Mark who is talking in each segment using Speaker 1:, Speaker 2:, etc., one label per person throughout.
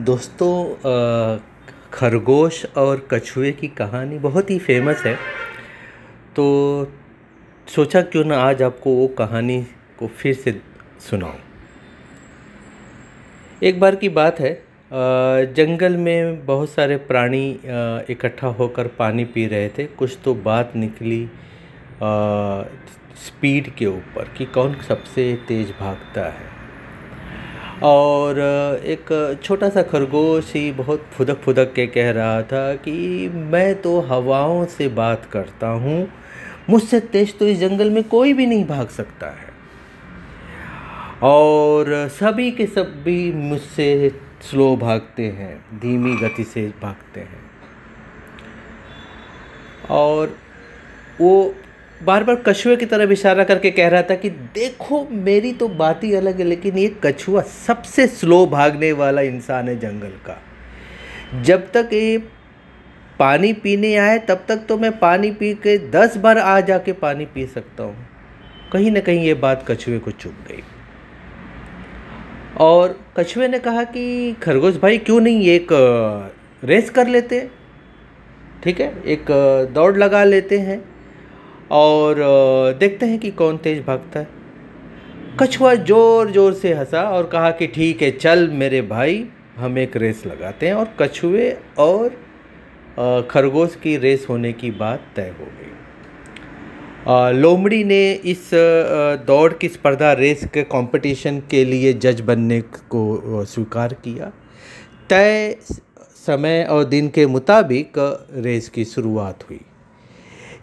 Speaker 1: दोस्तों खरगोश और कछुए की कहानी बहुत ही फ़ेमस है। तो सोचा क्यों ना आज आपको वो कहानी को फिर से सुनाऊं। एक बार की बात है जंगल में बहुत सारे प्राणी इकट्ठा होकर पानी पी रहे थे। कुछ तो बात निकली स्पीड के ऊपर कि कौन सबसे तेज़ भागता है। और एक छोटा सा खरगोश ही बहुत फुदक फुदक के कह रहा था कि मैं तो हवाओं से बात करता हूँ, मुझसे तेज तो इस जंगल में कोई भी नहीं भाग सकता है। और सभी के सब भी मुझसे स्लो भागते हैं, धीमी गति से भागते हैं। और वो बार बार कछुए की तरफ़ इशारा करके कह रहा था कि देखो, मेरी तो बात ही अलग है, लेकिन ये कछुआ सबसे स्लो भागने वाला इंसान है जंगल का। जब तक ये पानी पीने आए, तब तक तो मैं पानी पी के दस बार आ जाके पानी पी सकता हूँ। कहीं ना कहीं ये बात कछुए को चुप गई। और कछुए ने कहा कि, खरगोश भाई, क्यों नहीं एक रेस कर लेते ठीक है, एक दौड़ लगा लेते हैं। और देखते हैं कि कौन तेज भागता है। कछुआ ज़ोर ज़ोर से हंसा और कहा कि, ठीक है, चल मेरे भाई, हम एक रेस लगाते हैं। और कछुए और खरगोश की रेस होने की बात तय हो गई। लोमड़ी ने इस दौड़ की स्पर्धा रेस के कंपटीशन के लिए जज बनने को स्वीकार किया। तय समय और दिन के मुताबिक रेस की शुरुआत हुई।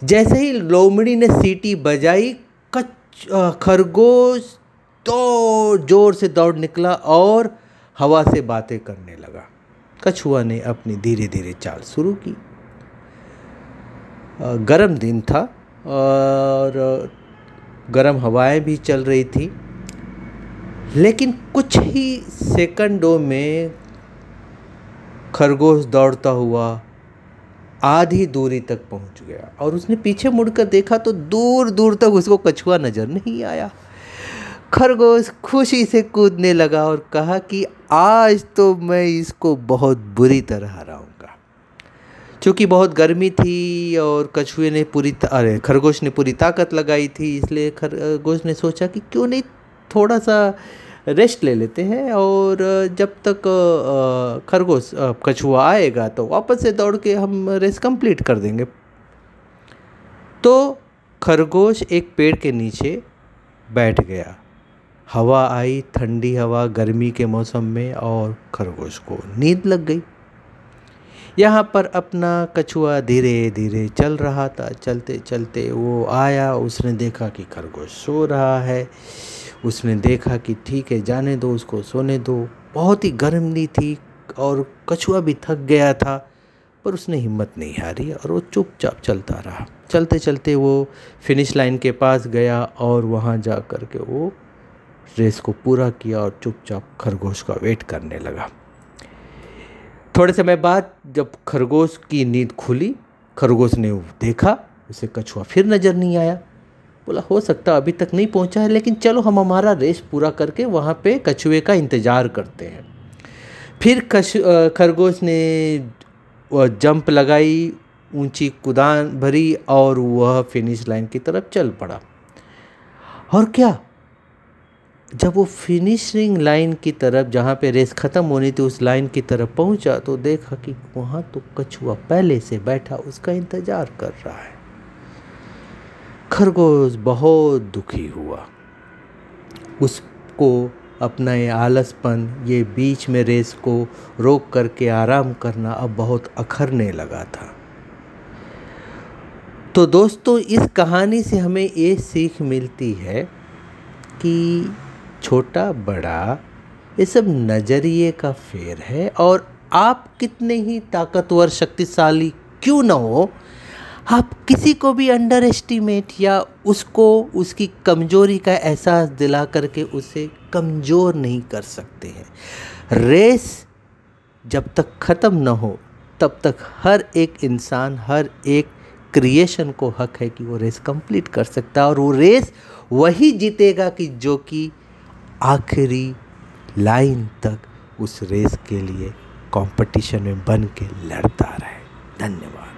Speaker 1: जैसे ही लोमड़ी ने सीटी बजाई कच खरगोश तो ज़ोर से दौड़ निकला और हवा से बातें करने लगा। कछुआ ने अपनी धीरे धीरे चाल शुरू की। गर्म दिन था और गर्म हवाएँ भी चल रही थी। लेकिन कुछ ही सेकंडों में खरगोश दौड़ता हुआ आधी दूरी तक पहुँच गया और उसने पीछे मुड़कर देखा तो दूर दूर तक उसको कछुआ नज़र नहीं आया। खरगोश खुशी से कूदने लगा और कहा कि आज तो मैं इसको बहुत बुरी तरह हराऊँगा। क्योंकि बहुत गर्मी थी और कछुए ने पूरी अरे, खरगोश ने पूरी ताकत लगाई थी, इसलिए खरगोश ने सोचा कि क्यों नहीं थोड़ा सा रेस्ट ले लेते हैं और जब तक खरगोश कछुआ आएगा तो वापस से दौड़ के हम रेस कंप्लीट कर देंगे। तो खरगोश एक पेड़ के नीचे बैठ गया। हवा आई, ठंडी हवा, गर्मी के मौसम में और खरगोश को नींद लग गई। यहाँ पर अपना कछुआ धीरे धीरे चल रहा था। चलते चलते वो आया, उसने देखा कि खरगोश सो रहा है। उसने देखा कि ठीक है, जाने दो, उसको सोने दो। बहुत ही गर्मी थी और कछुआ भी थक गया था, पर उसने हिम्मत नहीं हारी और वो चुपचाप चलता रहा। चलते चलते वो फिनिश लाइन के पास गया और वहाँ जा कर के वो रेस को पूरा किया और चुपचाप खरगोश का वेट करने लगा। थोड़े समय बाद जब खरगोश की नींद खुली, खरगोश ने देखा, उसे कछुआ फिर नज़र नहीं आया। बोला, हो सकता अभी तक नहीं पहुँचा है, लेकिन चलो हम हमारा रेस पूरा करके वहाँ पे कछुए का इंतज़ार करते हैं। फिर कछ खरगोश ने जंप लगाई, ऊँची कुदान भरी और वह फिनिश लाइन की तरफ़ चल पड़ा। और क्या? जब वो फिनिशिंग लाइन की तरफ़, जहाँ पे रेस ख़त्म होनी थी, उस लाइन की तरफ़ पहुँचा तो देखा कि वहाँ तो कछुआ पहले से बैठा, उसका इंतज़ार कर रहा है। खरगोश बहुत दुखी हुआ। उसको अपना ये आलसपन, ये बीच में रेस को रोक करके आराम करना अब बहुत अखरने लगा था। तो दोस्तों, इस कहानी से हमें ये सीख मिलती है कि छोटा, बड़ा, ये सब नज़रिए का फेर है और आप कितने ही ताकतवर, शक्तिशाली क्यों ना हो आप किसी को भी अंडर एस्टिमेट या उसको, उसकी कमज़ोरी का एहसास दिला करके उसे कमज़ोर नहीं कर सकते हैं। रेस जब तक ख़त्म न हो, तब तक हर एक इंसान, हर एक क्रिएशन को हक है कि वो रेस कंप्लीट कर सकता है। और वो रेस वही जीतेगा कि जो कि आखिरी लाइन तक उस रेस के लिए कंपटीशन में बन के लड़ता रहे। धन्यवाद।